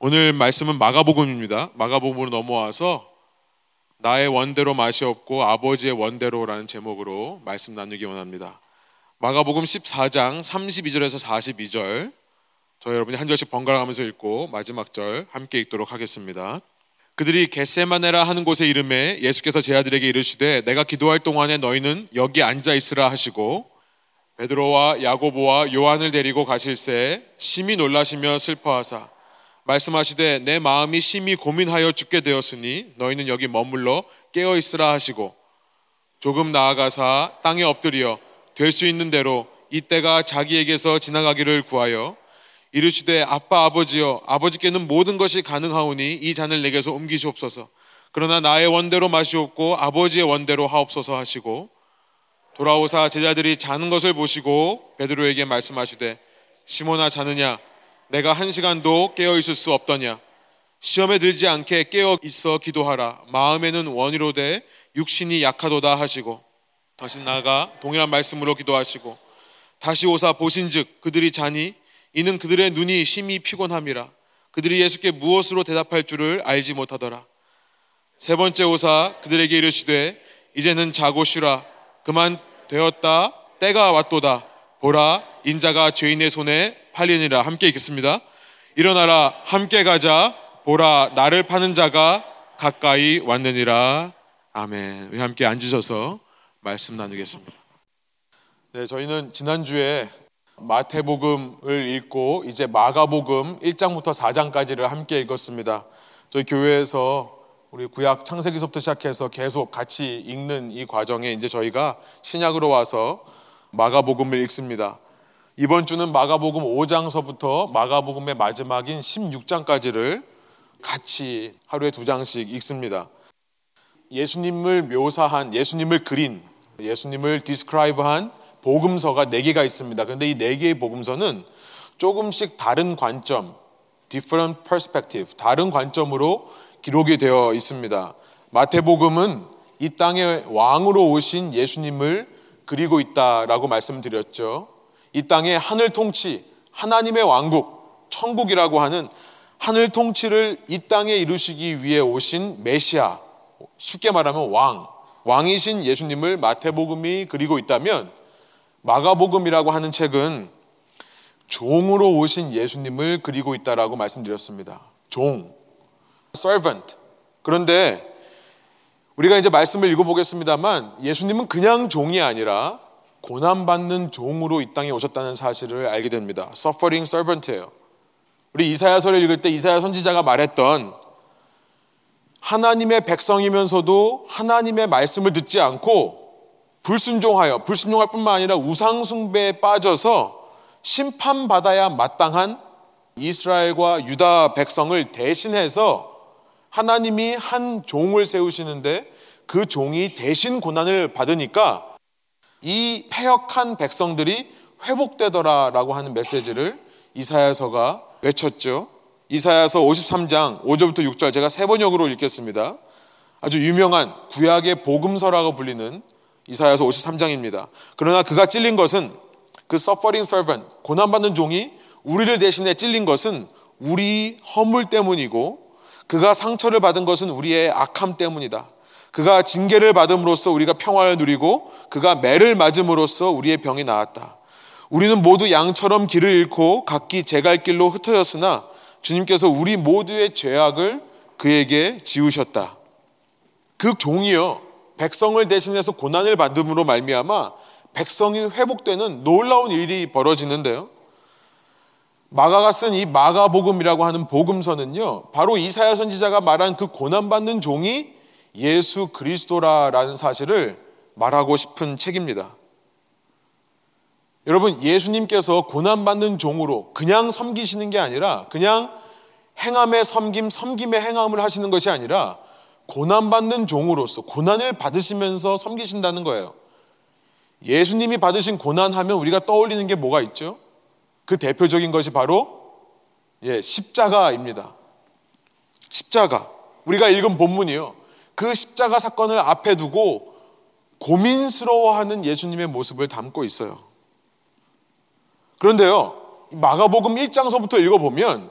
오늘 말씀은 마가복음입니다. 마가복음으로 넘어와서 나의 원대로 맛이 없고 아버지의 원대로라는 제목으로 말씀 나누기 원합니다. 마가복음 14장 32절에서 42절 저 여러분이 한 절씩 번갈아 가면서 읽고 마지막 절 함께 읽도록 하겠습니다. 그들이 겟세마네라 하는 곳에 이름에 예수께서 제 아들에게 이르시되 내가 기도할 동안에 너희는 여기 앉아 있으라 하시고 베드로와 야고보와 요한을 데리고 가실새 심히 놀라시며 슬퍼하사 말씀하시되 내 마음이 심히 고민하여 죽게 되었으니 너희는 여기 머물러 깨어 있으라 하시고 조금 나아가사 땅에 엎드려 될 수 있는 대로 이때가 자기에게서 지나가기를 구하여 이르시되 아빠 아버지여 아버지께는 모든 것이 가능하오니 이 잔을 내게서 옮기시옵소서. 그러나 나의 원대로 마시옵고 아버지의 원대로 하옵소서 하시고 돌아오사 제자들이 자는 것을 보시고 베드로에게 말씀하시되 시몬아 자느냐 내가 한 시간도 깨어 있을 수 없더냐? 시험에 들지 않게 깨어 있어 기도하라. 마음에는 원이로되 육신이 약하도다 하시고 다시 나아가 동일한 말씀으로 기도하시고 다시 오사 보신즉 그들이 자니 이는 그들의 눈이 심히 피곤함이라. 그들이 예수께 무엇으로 대답할 줄을 알지 못하더라. 세 번째 오사 그들에게 이르시되 이제는 자고 쉬라. 그만 되었다. 때가 왔도다 보라 인자가 죄인의 손에 팔리니라. 함께 읽겠습니다. 일어나라 함께 가자. 보라 나를 파는 자가 가까이 왔느니라. 아멘. 우리 함께 앉으셔서 말씀 나누겠습니다. 네 저희는 지난주에 마태복음을 읽고 이제 마가복음 1장부터 4장까지를 함께 읽었습니다. 저희 교회에서 우리 구약 창세기서부터 시작해서 계속 같이 읽는 이 과정에 이제 저희가 신약으로 와서 마가복음을 읽습니다. 이번 주는 마가복음 5장서부터 마가복음의 마지막인 16장까지를 같이 하루에 두 장씩 읽습니다. 예수님을 묘사한 예수님을 그린 예수님을 디스크라이브한 복음서가 네 개가 있습니다. 그런데 이 네 개의 복음서는 조금씩 다른 관점, different perspective, 다른 관점으로 기록이 되어 있습니다. 마태복음은 이 땅에 왕으로 오신 예수님을 그리고 있다라고 말씀드렸죠. 이 땅의 하늘 통치, 하나님의 왕국, 천국이라고 하는 하늘 통치를 이 땅에 이루시기 위해 오신 메시아, 쉽게 말하면 왕, 왕이신 예수님을 마태복음이 그리고 있다면 마가복음이라고 하는 책은 종으로 오신 예수님을 그리고 있다라고 말씀드렸습니다. 종, servant. 그런데 우리가 이제 말씀을 읽어보겠습니다만 예수님은 그냥 종이 아니라 고난받는 종으로 이 땅에 오셨다는 사실을 알게 됩니다. suffering servant예요. 우리 이사야서를 읽을 때 이사야 선지자가 말했던 하나님의 백성이면서도 하나님의 말씀을 듣지 않고 불순종하여 불순종할 뿐만 아니라 우상 숭배에 빠져서 심판받아야 마땅한 이스라엘과 유다 백성을 대신해서 하나님이 한 종을 세우시는데 그 종이 대신 고난을 받으니까 이 패역한 백성들이 회복되더라라고 하는 메시지를 이사야서가 외쳤죠. 이사야서 53장 5절부터 6절 제가 세 번역으로 읽겠습니다. 아주 유명한 구약의 복음서라고 불리는 이사야서 53장입니다. 그러나 그가 찔린 것은 그 suffering servant, 고난받는 종이 우리를 대신해 찔린 것은 우리 허물 때문이고 그가 상처를 받은 것은 우리의 악함 때문이다. 그가 징계를 받음으로써 우리가 평화를 누리고 그가 매를 맞음으로써 우리의 병이 나았다. 우리는 모두 양처럼 길을 잃고 각기 제 갈 길로 흩어졌으나 주님께서 우리 모두의 죄악을 그에게 지우셨다. 그 종이요 백성을 대신해서 고난을 받음으로 말미암아 백성이 회복되는 놀라운 일이 벌어지는데요. 마가가 쓴 이 마가복음이라고 하는 복음서는요. 바로 이사야 선지자가 말한 그 고난받는 종이 예수 그리스도라라는 사실을 말하고 싶은 책입니다. 여러분, 예수님께서 고난받는 종으로 그냥 섬기시는 게 아니라 그냥 행함의 섬김, 섬김의 행함을 하시는 것이 아니라 고난받는 종으로서 고난을 받으시면서 섬기신다는 거예요. 예수님이 받으신 고난하면 우리가 떠올리는 게 뭐가 있죠? 그 대표적인 것이 바로 예, 십자가입니다. 십자가. 우리가 읽은 본문이요. 그 십자가 사건을 앞에 두고 고민스러워하는 예수님의 모습을 담고 있어요. 그런데요, 마가복음 1장서부터 읽어보면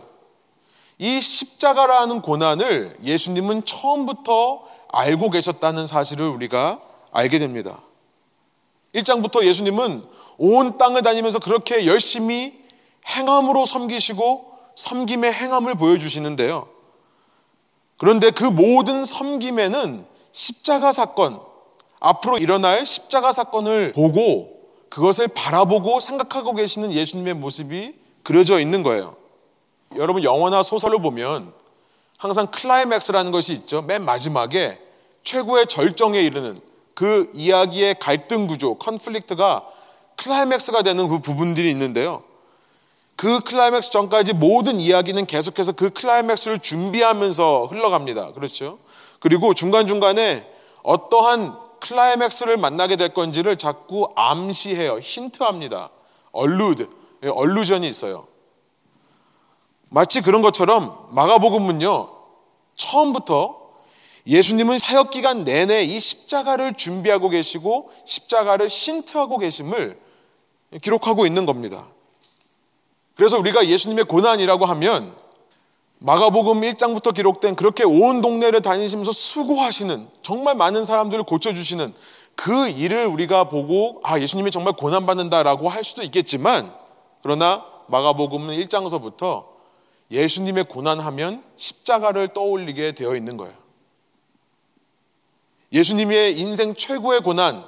이 십자가라는 고난을 예수님은 처음부터 알고 계셨다는 사실을 우리가 알게 됩니다. 1장부터 예수님은 온 땅을 다니면서 그렇게 열심히 행함으로 섬기시고 섬김의 행함을 보여주시는데요. 그런데 그 모든 섬김에는 십자가 사건, 앞으로 일어날 십자가 사건을 보고 그것을 바라보고 생각하고 계시는 예수님의 모습이 그려져 있는 거예요. 여러분 영화나 소설을 보면 항상 클라이맥스라는 것이 있죠. 맨 마지막에 최고의 절정에 이르는 그 이야기의 갈등 구조, 컨플릭트가 클라이맥스가 되는 그 부분들이 있는데요. 그 클라이맥스 전까지 모든 이야기는 계속해서 그 클라이맥스를 준비하면서 흘러갑니다. 그렇죠? 그리고 중간중간에 어떠한 클라이맥스를 만나게 될 건지를 자꾸 암시해요. 힌트합니다. allude, allusion이 있어요. 마치 그런 것처럼 마가복음은요. 처음부터 예수님은 사역 기간 내내 이 십자가를 준비하고 계시고 십자가를 힌트하고 계심을 기록하고 있는 겁니다. 그래서 우리가 예수님의 고난이라고 하면 마가복음 1장부터 기록된 그렇게 온 동네를 다니시면서 수고하시는 정말 많은 사람들을 고쳐주시는 그 일을 우리가 보고 아 예수님이 정말 고난받는다라고 할 수도 있겠지만 그러나 마가복음은 1장서부터 예수님의 고난하면 십자가를 떠올리게 되어 있는 거예요. 예수님의 인생 최고의 고난,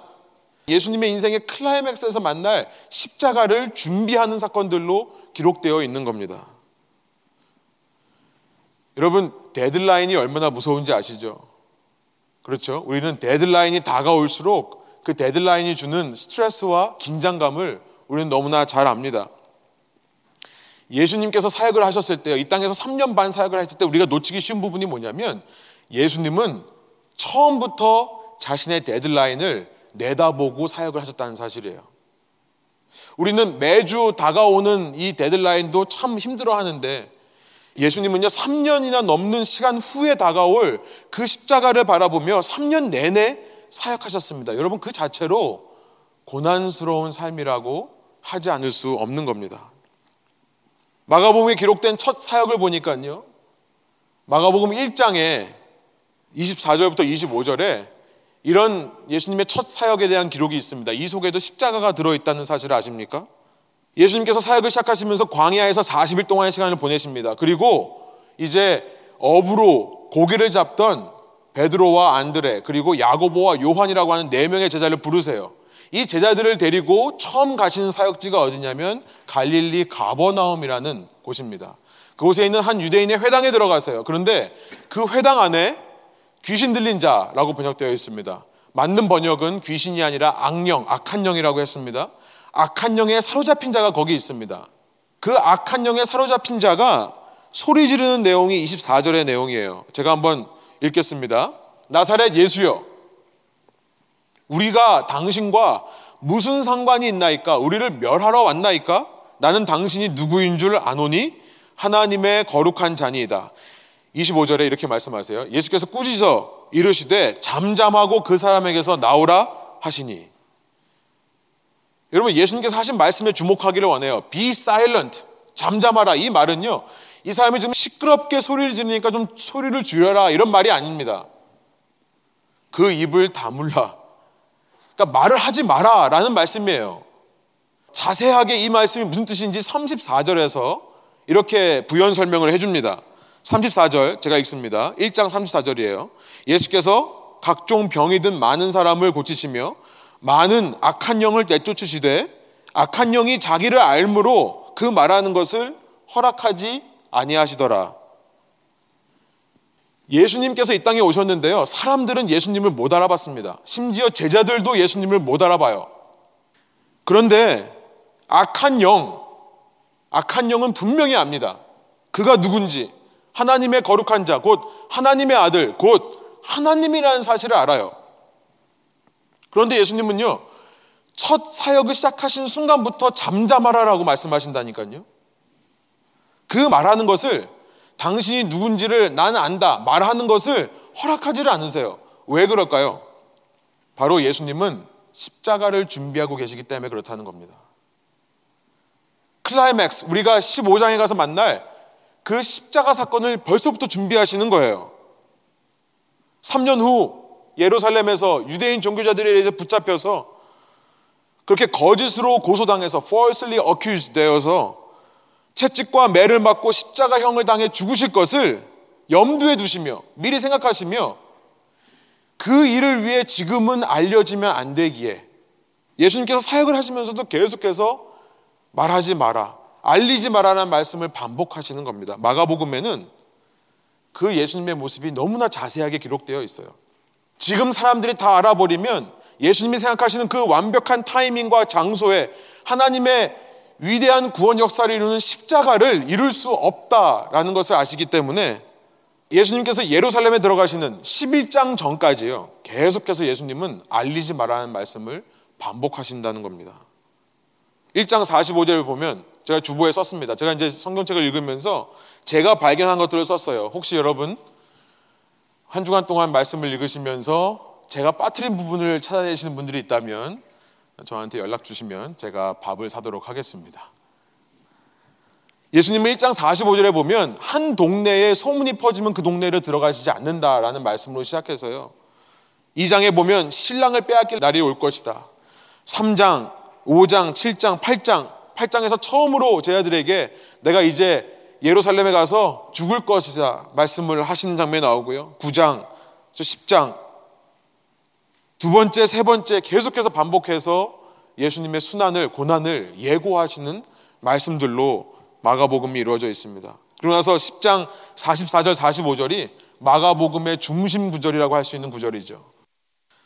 예수님의 인생의 클라이맥스에서 만날 십자가를 준비하는 사건들로 기록되어 있는 겁니다. 여러분, 데드라인이 얼마나 무서운지 아시죠? 그렇죠? 우리는 데드라인이 다가올수록 그 데드라인이 주는 스트레스와 긴장감을 우리는 너무나 잘 압니다. 예수님께서 사역을 하셨을 때요, 이 땅에서 3년 반 사역을 했을 때 우리가 놓치기 쉬운 부분이 뭐냐면 예수님은 처음부터 자신의 데드라인을 내다보고 사역을 하셨다는 사실이에요. 우리는 매주 다가오는 이 데드라인도 참 힘들어 하는데 예수님은요, 3년이나 넘는 시간 후에 다가올 그 십자가를 바라보며 3년 내내 사역하셨습니다. 여러분, 그 자체로 고난스러운 삶이라고 하지 않을 수 없는 겁니다. 마가복음에 기록된 첫 사역을 보니까요, 마가복음 1장에 24절부터 25절에 이런 예수님의 첫 사역에 대한 기록이 있습니다. 이 속에도 십자가가 들어있다는 사실을 아십니까? 예수님께서 사역을 시작하시면서 광야에서 40일 동안의 시간을 보내십니다. 그리고 이제 업으로 고기를 잡던 베드로와 안드레 그리고 야고보와 요한이라고 하는 네 명의 제자를 부르세요. 이 제자들을 데리고 처음 가시는 사역지가 어디냐면 갈릴리 가버나움이라는 곳입니다. 그곳에 있는 한 유대인의 회당에 들어가세요. 그런데 그 회당 안에 귀신 들린 자라고 번역되어 있습니다. 맞는 번역은 귀신이 아니라 악령, 악한 영이라고 했습니다. 악한 영에 사로잡힌 자가 거기 있습니다. 그 악한 영에 사로잡힌 자가 소리 지르는 내용이 24절의 내용이에요. 제가 한번 읽겠습니다. 나사렛 예수여, 우리가 당신과 무슨 상관이 있나이까? 우리를 멸하러 왔나이까? 나는 당신이 누구인 줄 아노니 하나님의 거룩한 자니이다. 25절에 이렇게 말씀하세요. 예수께서 꾸짖어 이르시되 잠잠하고 그 사람에게서 나오라 하시니. 여러분 예수님께서 하신 말씀에 주목하기를 원해요. Be silent. 잠잠하라. 이 말은요. 이 사람이 지금 시끄럽게 소리를 지르니까 좀 소리를 줄여라. 이런 말이 아닙니다. 그 입을 다물라. 그러니까 말을 하지 마라. 라는 말씀이에요. 자세하게 이 말씀이 무슨 뜻인지 34절에서 이렇게 부연 설명을 해줍니다. 34절 제가 읽습니다. 1장 34절이에요. 예수께서 각종 병이 든 많은 사람을 고치시며 많은 악한 영을 내쫓으시되 악한 영이 자기를 알므로 그 말하는 것을 허락하지 아니하시더라. 예수님께서 이 땅에 오셨는데요. 사람들은 예수님을 못 알아봤습니다. 심지어 제자들도 예수님을 못 알아봐요. 그런데 악한 영, 악한 영은 분명히 압니다. 그가 누군지, 하나님의 거룩한 자, 곧 하나님의 아들, 곧 하나님이라는 사실을 알아요. 그런데 예수님은요, 첫 사역을 시작하신 순간부터 잠잠하라라고 말씀하신다니까요. 그 말하는 것을 당신이 누군지를 나는 안다 말하는 것을 허락하지를 않으세요. 왜 그럴까요? 바로 예수님은 십자가를 준비하고 계시기 때문에 그렇다는 겁니다. 클라이맥스, 우리가 15장에 가서 만날 그 십자가 사건을 벌써부터 준비하시는 거예요. 3년 후 예루살렘에서 유대인 종교자들에 의해서 붙잡혀서 그렇게 거짓으로 고소당해서 falsely accused 되어서 채찍과 매를 맞고 십자가형을 당해 죽으실 것을 염두에 두시며 미리 생각하시며 그 일을 위해 지금은 알려지면 안 되기에 예수님께서 사역을 하시면서도 계속해서 말하지 마라, 알리지 마라는 말씀을 반복하시는 겁니다. 마가복음에는 그 예수님의 모습이 너무나 자세하게 기록되어 있어요. 지금 사람들이 다 알아버리면 예수님이 생각하시는 그 완벽한 타이밍과 장소에 하나님의 위대한 구원 역사를 이루는 십자가를 이룰 수 없다라는 것을 아시기 때문에 예수님께서 예루살렘에 들어가시는 11장 전까지요. 계속해서 예수님은 알리지 말라는 말씀을 반복하신다는 겁니다. 1장 45절을 보면 제가 주보에 썼습니다. 제가 이제 성경책을 읽으면서 제가 발견한 것들을 썼어요. 혹시 여러분 한 주간 동안 말씀을 읽으시면서 제가 빠뜨린 부분을 찾아내시는 분들이 있다면 저한테 연락 주시면 제가 밥을 사도록 하겠습니다. 예수님은 1장 45절에 보면 한 동네에 소문이 퍼지면 그 동네를 들어가시지 않는다라는 말씀으로 시작해서요. 2장에 보면 신랑을 빼앗길 날이 올 것이다. 3장, 5장, 7장, 8장, 8장에서 처음으로 제 아들에게 내가 이제 예루살렘에 가서 죽을 것이다 말씀을 하시는 장면이 나오고요. 9장, 10장, 두 번째, 세 번째 계속해서 반복해서 예수님의 순환을, 고난을 예고하시는 말씀들로 마가복음이 이루어져 있습니다. 그러고 나서 10장 44절, 45절이 마가복음의 중심 구절이라고 할 수 있는 구절이죠.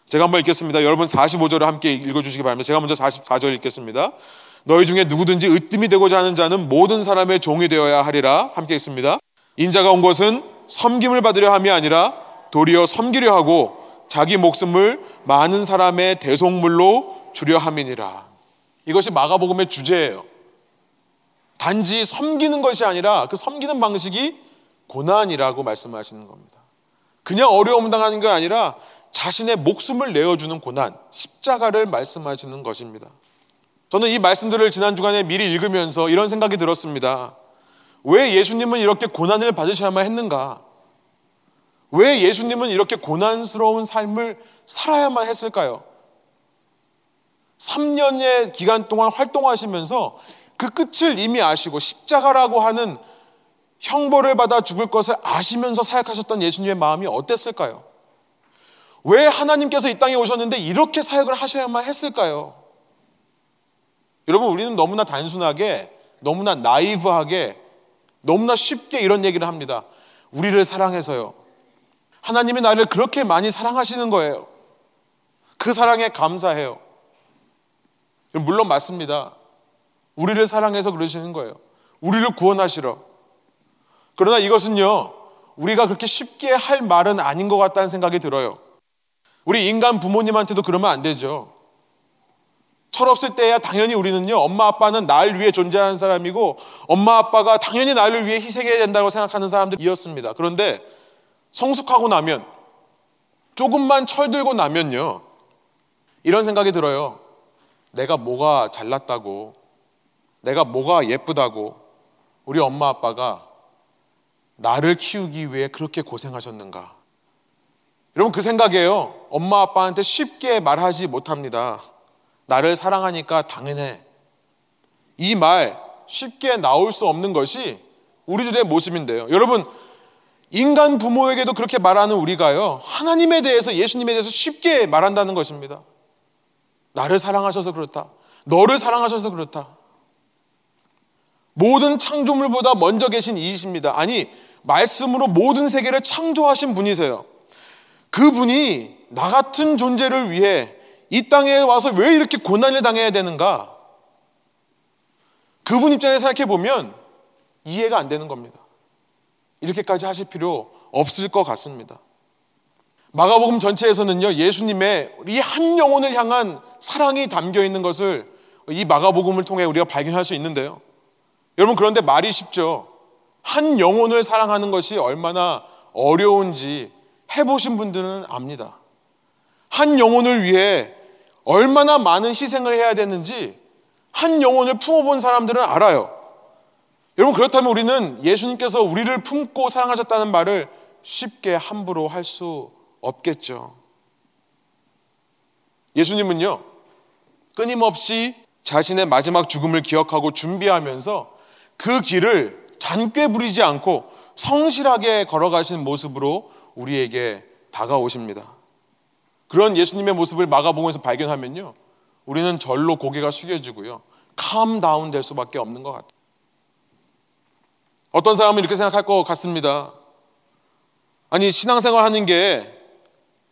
제가 한번 읽겠습니다. 여러분 45절을 함께 읽어주시기 바랍니다. 제가 먼저 44절 읽겠습니다. 너희 중에 누구든지 으뜸이 되고자 하는 자는 모든 사람의 종이 되어야 하리라. 함께 읽습니다. 인자가 온 것은 섬김을 받으려 함이 아니라 도리어 섬기려 하고 자기 목숨을 많은 사람의 대속물로 주려 함이니라. 이것이 마가복음의 주제예요. 단지 섬기는 것이 아니라 그 섬기는 방식이 고난이라고 말씀하시는 겁니다. 그냥 어려움 당하는 게 아니라 자신의 목숨을 내어주는 고난, 십자가를 말씀하시는 것입니다. 저는 이 말씀들을 지난 주간에 미리 읽으면서 이런 생각이 들었습니다. 왜 예수님은 이렇게 고난을 받으셔야만 했는가? 왜 예수님은 이렇게 고난스러운 삶을 살아야만 했을까요? 3년의 기간 동안 활동하시면서 그 끝을 이미 아시고 십자가라고 하는 형벌을 받아 죽을 것을 아시면서 사역하셨던 예수님의 마음이 어땠을까요? 왜 하나님께서 이 땅에 오셨는데 이렇게 사역을 하셔야만 했을까요? 여러분, 우리는 너무나 단순하게, 너무나 나이브하게, 너무나 쉽게 이런 얘기를 합니다. 우리를 사랑해서요. 하나님이 나를 그렇게 많이 사랑하시는 거예요. 그 사랑에 감사해요. 물론 맞습니다. 우리를 사랑해서 그러시는 거예요. 우리를 구원하시러. 그러나 이것은요, 우리가 그렇게 쉽게 할 말은 아닌 것 같다는 생각이 들어요. 우리 인간 부모님한테도 그러면 안 되죠. 철없을 때야 당연히 우리는요, 엄마 아빠는 날 위해 존재하는 사람이고, 엄마 아빠가 당연히 나를 위해 희생해야 된다고 생각하는 사람들이었습니다. 그런데 성숙하고 나면 조금만 철들고 나면요. 이런 생각이 들어요. 내가 뭐가 잘났다고, 내가 뭐가 예쁘다고, 우리 엄마 아빠가 나를 키우기 위해 그렇게 고생하셨는가. 여러분 그 생각이에요. 엄마 아빠한테 쉽게 말하지 못합니다. 나를 사랑하니까 당연해. 이 말 쉽게 나올 수 없는 것이 우리들의 모습인데요. 여러분 인간 부모에게도 그렇게 말하는 우리가요. 하나님에 대해서 예수님에 대해서 쉽게 말한다는 것입니다. 나를 사랑하셔서 그렇다. 너를 사랑하셔서 그렇다. 모든 창조물보다 먼저 계신 이이십니다. 아니, 말씀으로 모든 세계를 창조하신 분이세요. 그분이 나 같은 존재를 위해 이 땅에 와서 왜 이렇게 고난을 당해야 되는가? 그분 입장에서 생각해 보면 이해가 안 되는 겁니다. 이렇게까지 하실 필요 없을 것 같습니다. 마가복음 전체에서는요, 예수님의 이 한 영혼을 향한 사랑이 담겨 있는 것을 이 마가복음을 통해 우리가 발견할 수 있는데요. 여러분, 그런데 말이 쉽죠. 한 영혼을 사랑하는 것이 얼마나 어려운지 해보신 분들은 압니다. 한 영혼을 위해 얼마나 많은 희생을 해야 되는지 한 영혼을 품어본 사람들은 알아요. 여러분 그렇다면 우리는 예수님께서 우리를 품고 사랑하셨다는 말을 쉽게 함부로 할 수 없겠죠. 예수님은요, 끊임없이 자신의 마지막 죽음을 기억하고 준비하면서 그 길을 잔꾀 부리지 않고 성실하게 걸어가시는 모습으로 우리에게 다가오십니다. 그런 예수님의 모습을 마가복음에서 발견하면요. 우리는 절로 고개가 숙여지고요. 캄 다운 될 수밖에 없는 것 같아요. 어떤 사람은 이렇게 생각할 것 같습니다. 아니, 신앙생활 하는 게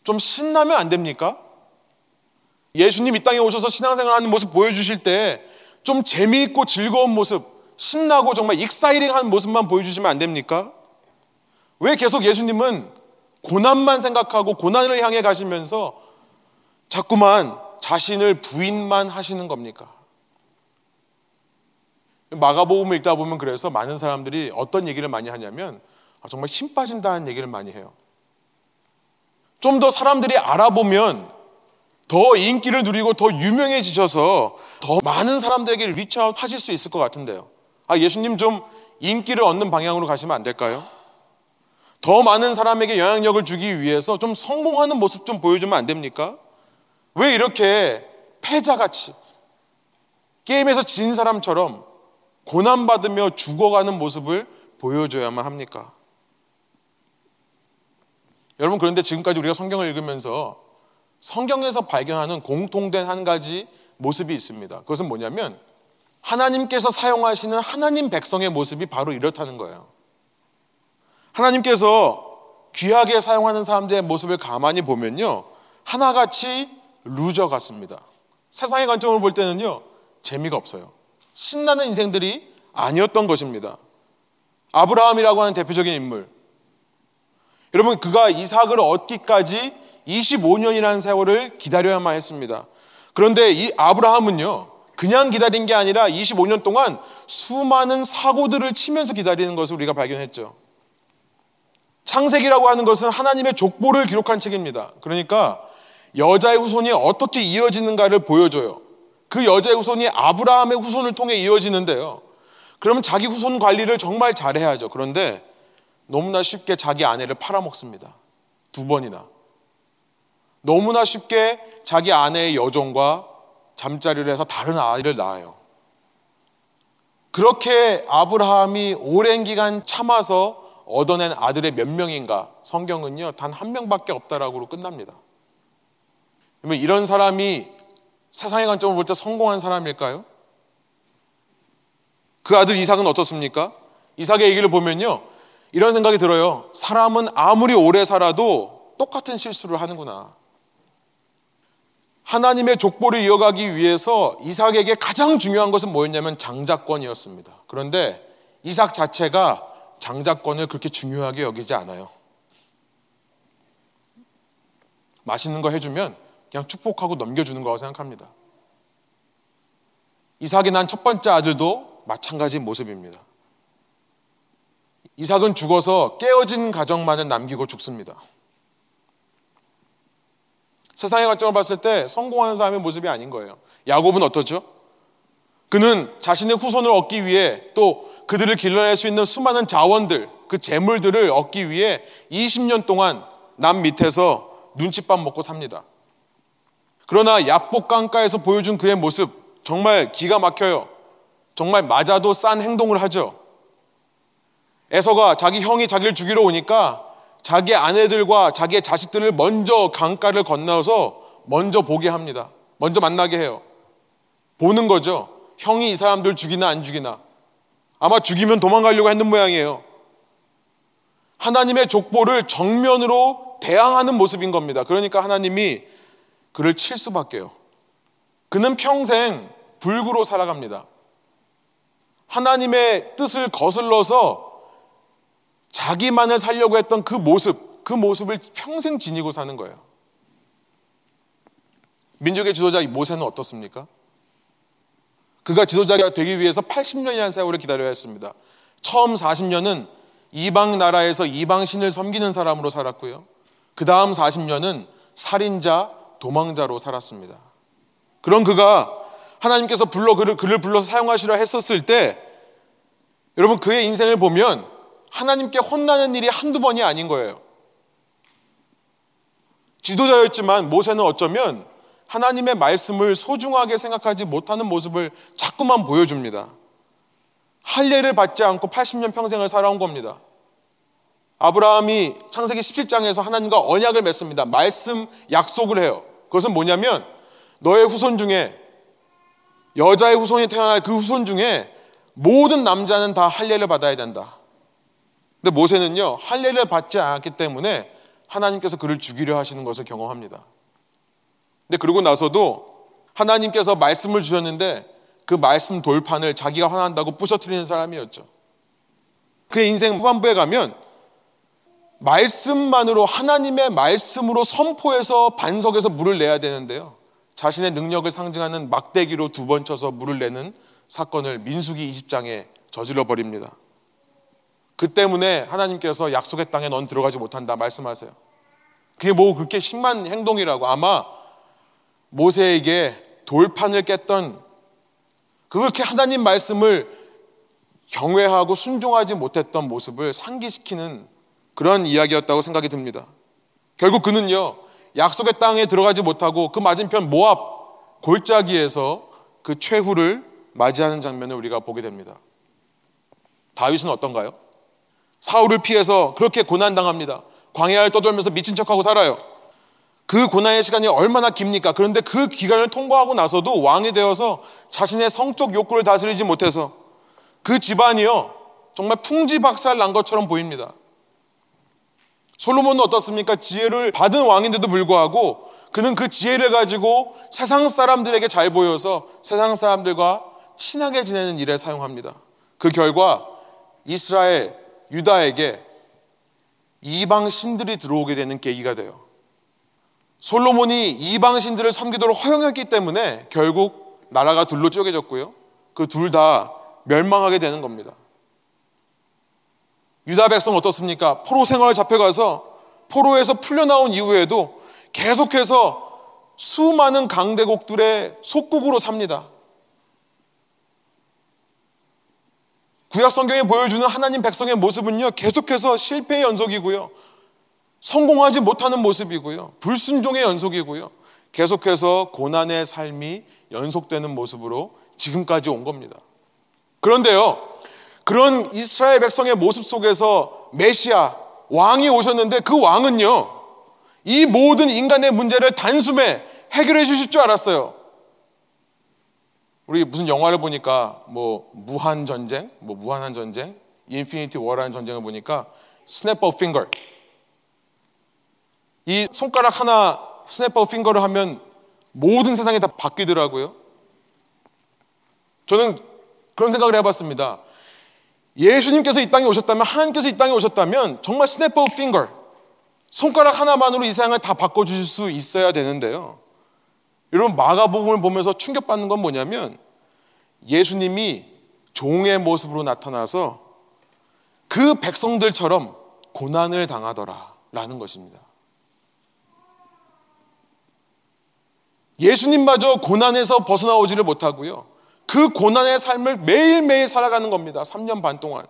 좀 신나면 안 됩니까? 예수님 이 땅에 오셔서 신앙생활 하는 모습 보여주실 때 좀 재미있고 즐거운 모습, 신나고 정말 exciting 하는 모습만 보여주시면 안 됩니까? 왜 계속 예수님은 고난만 생각하고 고난을 향해 가시면서 자꾸만 자신을 부인만 하시는 겁니까? 마가복음을 읽다 보면 그래서 많은 사람들이 어떤 얘기를 많이 하냐면 아, 정말 힘 빠진다는 얘기를 많이 해요. 좀 더 사람들이 알아보면 더 인기를 누리고 더 유명해지셔서 더 많은 사람들에게 reach out 하실 수 있을 것 같은데요. 아, 예수님 좀 인기를 얻는 방향으로 가시면 안 될까요? 더 많은 사람에게 영향력을 주기 위해서 좀 성공하는 모습 좀 보여주면 안 됩니까? 왜 이렇게 패자같이 게임에서 진 사람처럼 고난받으며 죽어가는 모습을 보여줘야만 합니까? 여러분, 그런데 지금까지 우리가 성경을 읽으면서 성경에서 발견하는 공통된 한 가지 모습이 있습니다. 그것은 뭐냐면 하나님께서 사용하시는 하나님 백성의 모습이 바로 이렇다는 거예요. 하나님께서 귀하게 사용하는 사람들의 모습을 가만히 보면요. 하나같이 루저 같습니다. 세상의 관점을 볼 때는요. 재미가 없어요. 신나는 인생들이 아니었던 것입니다. 아브라함이라고 하는 대표적인 인물. 여러분, 그가 이삭을 얻기까지 25년이라는 세월을 기다려야만 했습니다. 그런데 이 아브라함은요, 그냥 기다린 게 아니라 25년 동안 수많은 사고들을 치면서 기다리는 것을 우리가 발견했죠. 창세기라고 하는 것은 하나님의 족보를 기록한 책입니다. 그러니까 여자의 후손이 어떻게 이어지는가를 보여줘요. 그 여자의 후손이 아브라함의 후손을 통해 이어지는데요. 그러면 자기 후손 관리를 정말 잘해야죠. 그런데 너무나 쉽게 자기 아내를 팔아먹습니다. 두 번이나. 너무나 쉽게 자기 아내의 여종과 잠자리를 해서 다른 아이를 낳아요. 그렇게 아브라함이 오랜 기간 참아서 얻어낸 아들의 몇 명인가 성경은요 단 한 명밖에 없다라고 끝납니다. 그러면 이런 사람이 세상의 관점을 볼 때 성공한 사람일까요? 그 아들 이삭은 어떻습니까? 이삭의 얘기를 보면요 이런 생각이 들어요. 사람은 아무리 오래 살아도 똑같은 실수를 하는구나. 하나님의 족보를 이어가기 위해서 이삭에게 가장 중요한 것은 뭐였냐면 장자권이었습니다. 그런데 이삭 자체가 장자권을 그렇게 중요하게 여기지 않아요. 맛있는 거 해주면 그냥 축복하고 넘겨주는 거라고 생각합니다. 이삭이 난 첫 번째 아들도 마찬가지 모습입니다. 이삭은 죽어서 깨어진 가정만을 남기고 죽습니다. 세상의 관점을 봤을 때 성공하는 사람의 모습이 아닌 거예요. 야곱은 어떻죠? 그는 자신의 후손을 얻기 위해 또 그들을 길러낼 수 있는 수많은 자원들, 그 재물들을 얻기 위해 20년 동안 남 밑에서 눈칫밥 먹고 삽니다. 그러나 야복 강가에서 보여준 그의 모습 정말 기가 막혀요. 정말 맞아도 싼 행동을 하죠. 에서가 자기 형이 자기를 죽이러 오니까 자기 아내들과 자기의 자식들을 먼저 강가를 건너서 먼저 보게 합니다. 먼저 만나게 해요. 보는 거죠. 형이 이 사람들 죽이나 안 죽이나. 아마 죽이면 도망가려고 했는 모양이에요. 하나님의 족보를 정면으로 대항하는 모습인 겁니다. 그러니까 하나님이 그를 칠 수밖에요. 그는 평생 불구로 살아갑니다. 하나님의 뜻을 거슬러서 자기만을 살려고 했던 그 모습, 그 모습을 평생 지니고 사는 거예요. 민족의 지도자 모세는 어떻습니까? 그가 지도자가 되기 위해서 80년이라는 세월을 기다려야 했습니다. 처음 40년은 이방 나라에서 이방 신을 섬기는 사람으로 살았고요. 그 다음 40년은 살인자, 도망자로 살았습니다. 그런 그가 하나님께서 불러 그를, 그를 불러서 사용하시려 했었을 때 여러분 그의 인생을 보면 하나님께 혼나는 일이 한두 번이 아닌 거예요. 지도자였지만 모세는 어쩌면 하나님의 말씀을 소중하게 생각하지 못하는 모습을 자꾸만 보여줍니다. 할례를 받지 않고 80년 평생을 살아온 겁니다. 아브라함이 창세기 17장에서 하나님과 언약을 맺습니다. 말씀 약속을 해요. 그것은 뭐냐면 너의 후손 중에 여자의 후손이 태어날 그 후손 중에 모든 남자는 다 할례를 받아야 된다. 근데 모세는요 할례를 받지 않았기 때문에 하나님께서 그를 죽이려 하시는 것을 경험합니다. 근데 그러고 나서도 하나님께서 말씀을 주셨는데 그 말씀 돌판을 자기가 화난다고 부셔뜨리는 사람이었죠. 그의 인생 후반부에 가면 말씀만으로 하나님의 말씀으로 선포해서 반석에서 물을 내야 되는데요. 자신의 능력을 상징하는 막대기로 두 번 쳐서 물을 내는 사건을 민수기 20장에 저질러 버립니다. 그 때문에 하나님께서 약속의 땅에 넌 들어가지 못한다 말씀하세요. 그게 뭐 그렇게 심한 행동이라고 아마 모세에게 돌판을 깼던 그렇게 하나님 말씀을 경외하고 순종하지 못했던 모습을 상기시키는 그런 이야기였다고 생각이 듭니다. 결국 그는요, 약속의 땅에 들어가지 못하고 그 맞은편 모압 골짜기에서 그 최후를 맞이하는 장면을 우리가 보게 됩니다. 다윗은 어떤가요? 사울을 피해서 그렇게 고난당합니다. 광야를 떠돌면서 미친 척하고 살아요. 그 고난의 시간이 얼마나 깁니까? 그런데 그 기간을 통과하고 나서도 왕이 되어서 자신의 성적 욕구를 다스리지 못해서 그 집안이요. 정말 풍지박살 난 것처럼 보입니다. 솔로몬은 어떻습니까? 지혜를 받은 왕인데도 불구하고 그는 그 지혜를 가지고 세상 사람들에게 잘 보여서 세상 사람들과 친하게 지내는 일에 사용합니다. 그 결과 이스라엘, 유다에게 이방 신들이 들어오게 되는 계기가 돼요. 솔로몬이 이방 신들을 섬기도록 허용했기 때문에 결국 나라가 둘로 쪼개졌고요. 그 둘 다 멸망하게 되는 겁니다. 유다 백성 어떻습니까? 포로 생활 잡혀가서 포로에서 풀려나온 이후에도 계속해서 수많은 강대국들의 속국으로 삽니다. 구약 성경에 보여주는 하나님 백성의 모습은요, 계속해서 실패의 연속이고요. 성공하지 못하는 모습이고요. 불순종의 연속이고요. 계속해서 고난의 삶이 연속되는 모습으로 지금까지 온 겁니다. 그런데요, 그런 이스라엘 백성의 모습 속에서 메시아, 왕이 오셨는데 그 왕은요, 이 모든 인간의 문제를 단숨에 해결해 주실 줄 알았어요. 우리 무슨 영화를 보니까 뭐 무한 전쟁, 뭐 무한한 전쟁, Infinity War라는 전쟁을 보니까 snap of finger. 이 손가락 하나 snap of finger를 하면 모든 세상이 다 바뀌더라고요. 저는 그런 생각을 해봤습니다. 예수님께서 이 땅에 오셨다면 하나님께서 이 땅에 오셨다면 정말 스냅 어 핑거 손가락 하나만으로 이 세상을 다 바꿔주실 수 있어야 되는데요. 여러분 마가복음을 보면서 충격받는 건 뭐냐면 예수님이 종의 모습으로 나타나서 그 백성들처럼 고난을 당하더라 라는 것입니다. 예수님마저 고난에서 벗어나오지를 못하고요. 그 고난의 삶을 매일매일 살아가는 겁니다. 3년 반 동안.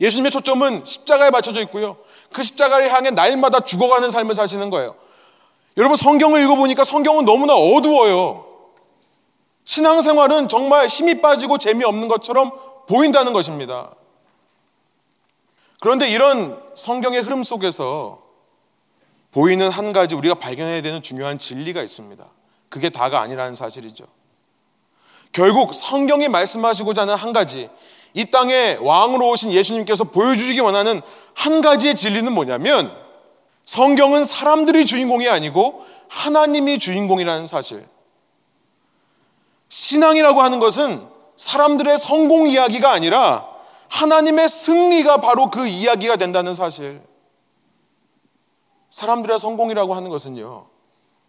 예수님의 초점은 십자가에 맞춰져 있고요. 그 십자가를 향해 날마다 죽어가는 삶을 사시는 거예요. 여러분 성경을 읽어보니까 성경은 너무나 어두워요. 신앙생활은 정말 힘이 빠지고 재미없는 것처럼 보인다는 것입니다. 그런데 이런 성경의 흐름 속에서 보이는 한 가지 우리가 발견해야 되는 중요한 진리가 있습니다. 그게 다가 아니라는 사실이죠. 결국 성경이 말씀하시고자 하는 한 가지, 이 땅에 왕으로 오신 예수님께서 보여주시기 원하는 한 가지의 진리는 뭐냐면 성경은 사람들이 주인공이 아니고 하나님이 주인공이라는 사실. 신앙이라고 하는 것은 사람들의 성공 이야기가 아니라 하나님의 승리가 바로 그 이야기가 된다는 사실. 사람들의 성공이라고 하는 것은요,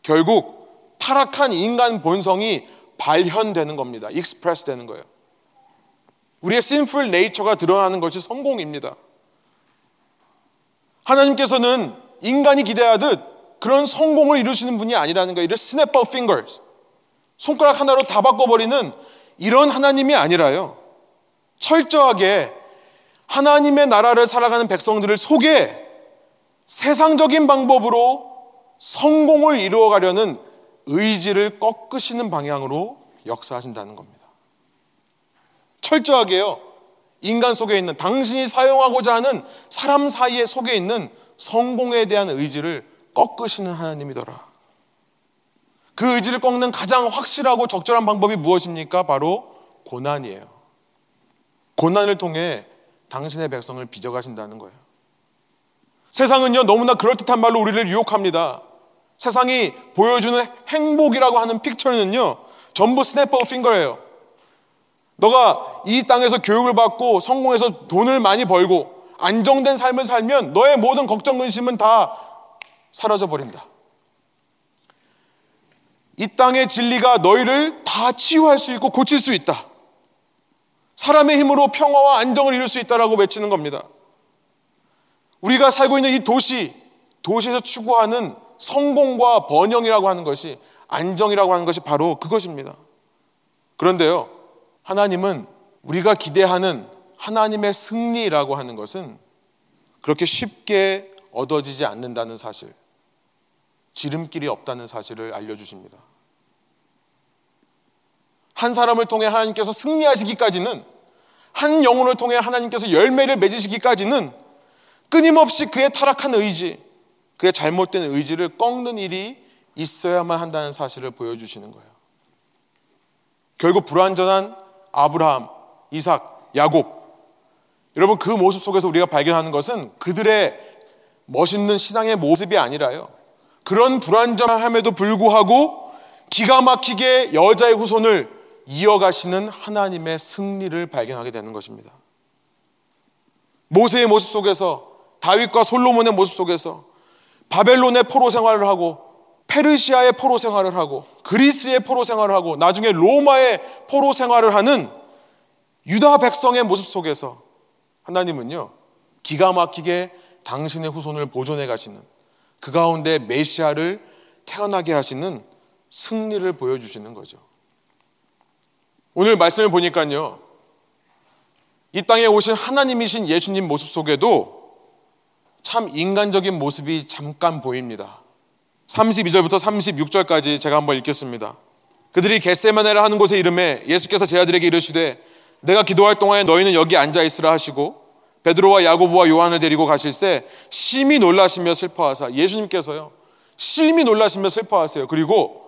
결국 타락한 인간 본성이 발현되는 겁니다. express 되는 거예요. 우리의 sinful nature가 드러나는 것이 성공입니다. 하나님께서는 인간이 기대하듯 그런 성공을 이루시는 분이 아니라는 거예요. 이를 snap of fingers. 손가락 하나로 다 바꿔버리는 이런 하나님이 아니라요. 철저하게 하나님의 나라를 살아가는 백성들을 속에 세상적인 방법으로 성공을 이루어가려는 의지를 꺾으시는 방향으로 역사하신다는 겁니다. 철저하게요. 인간 속에 있는 당신이 사용하고자 하는 사람 사이에 속에 있는 성공에 대한 의지를 꺾으시는 하나님이더라. 그 의지를 꺾는 가장 확실하고 적절한 방법이 무엇입니까? 바로 고난이에요. 고난을 통해 당신의 백성을 빚어가신다는 거예요. 세상은요, 너무나 그럴듯한 말로 우리를 유혹합니다. 세상이 보여주는 행복이라고 하는 픽처는요, 전부 스냅 오 핑거예요. 너가 이 땅에서 교육을 받고 성공해서 돈을 많이 벌고 안정된 삶을 살면 너의 모든 걱정 근심은 다 사라져 버린다. 이 땅의 진리가 너희를 다 치유할 수 있고 고칠 수 있다. 사람의 힘으로 평화와 안정을 이룰 수 있다라고 외치는 겁니다. 우리가 살고 있는 이 도시, 도시에서 추구하는 성공과 번영이라고 하는 것이 안정이라고 하는 것이 바로 그것입니다. 그런데요, 하나님은 우리가 기대하는 하나님의 승리라고 하는 것은 그렇게 쉽게 얻어지지 않는다는 사실, 지름길이 없다는 사실을 알려주십니다. 한 사람을 통해 하나님께서 승리하시기까지는 한 영혼을 통해 하나님께서 열매를 맺으시기까지는 끊임없이 그의 타락한 의지, 그의 잘못된 의지를 꺾는 일이 있어야만 한다는 사실을 보여주시는 거예요. 결국 불완전한 아브라함, 이삭, 야곱. 여러분 그 모습 속에서 우리가 발견하는 것은 그들의 멋있는 신앙의 모습이 아니라요. 그런 불완전함에도 불구하고 기가 막히게 여자의 후손을 이어가시는 하나님의 승리를 발견하게 되는 것입니다. 모세의 모습 속에서 다윗과 솔로몬의 모습 속에서 바벨론의 포로 생활을 하고 페르시아의 포로 생활을 하고 그리스의 포로 생활을 하고 나중에 로마의 포로 생활을 하는 유다 백성의 모습 속에서 하나님은요 기가 막히게 당신의 후손을 보존해 가시는 그 가운데 메시아를 태어나게 하시는 승리를 보여주시는 거죠. 오늘 말씀을 보니까요 이 땅에 오신 하나님이신 예수님 모습 속에도 참 인간적인 모습이 잠깐 보입니다. 32절부터 36절까지 제가 한번 읽겠습니다. 그들이 겟세마네를 하는 곳에 이름에 예수께서 제 아들에게 이르시되 내가 기도할 동안에 너희는 여기 앉아 있으라 하시고 베드로와 야고보와 요한을 데리고 가실새 심히 놀라시며 슬퍼하사 예수님께서요 심히 놀라시며 슬퍼하세요. 그리고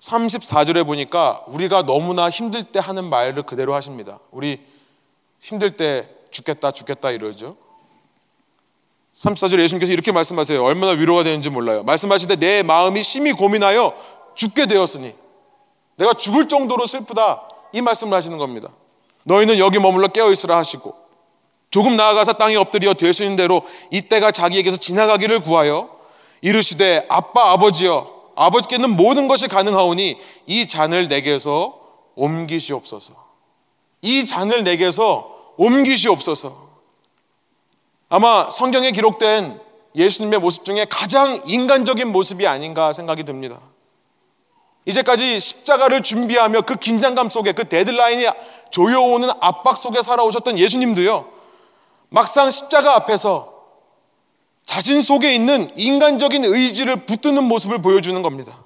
34절에 보니까 우리가 너무나 힘들 때 하는 말을 그대로 하십니다. 우리 힘들 때 죽겠다 죽겠다 이러죠. 34절에 예수님께서 이렇게 말씀하세요. 얼마나 위로가 되는지 몰라요. 말씀하시되 내 마음이 심히 고민하여 죽게 되었으니 내가 죽을 정도로 슬프다. 이 말씀을 하시는 겁니다. 너희는 여기 머물러 깨어 있으라 하시고 조금 나아가서 땅에 엎드려 되수인 대로 이때가 자기에게서 지나가기를 구하여 이르시되 아빠 아버지여 아버지께는 모든 것이 가능하오니 이 잔을 내게서 옮기시옵소서. 이 잔을 내게서 옮기시옵소서. 아마 성경에 기록된 예수님의 모습 중에 가장 인간적인 모습이 아닌가 생각이 듭니다. 이제까지 십자가를 준비하며 그 긴장감 속에 그 데드라인이 조여오는 압박 속에 살아오셨던 예수님도요, 막상 십자가 앞에서 자신 속에 있는 인간적인 의지를 붙드는 모습을 보여주는 겁니다.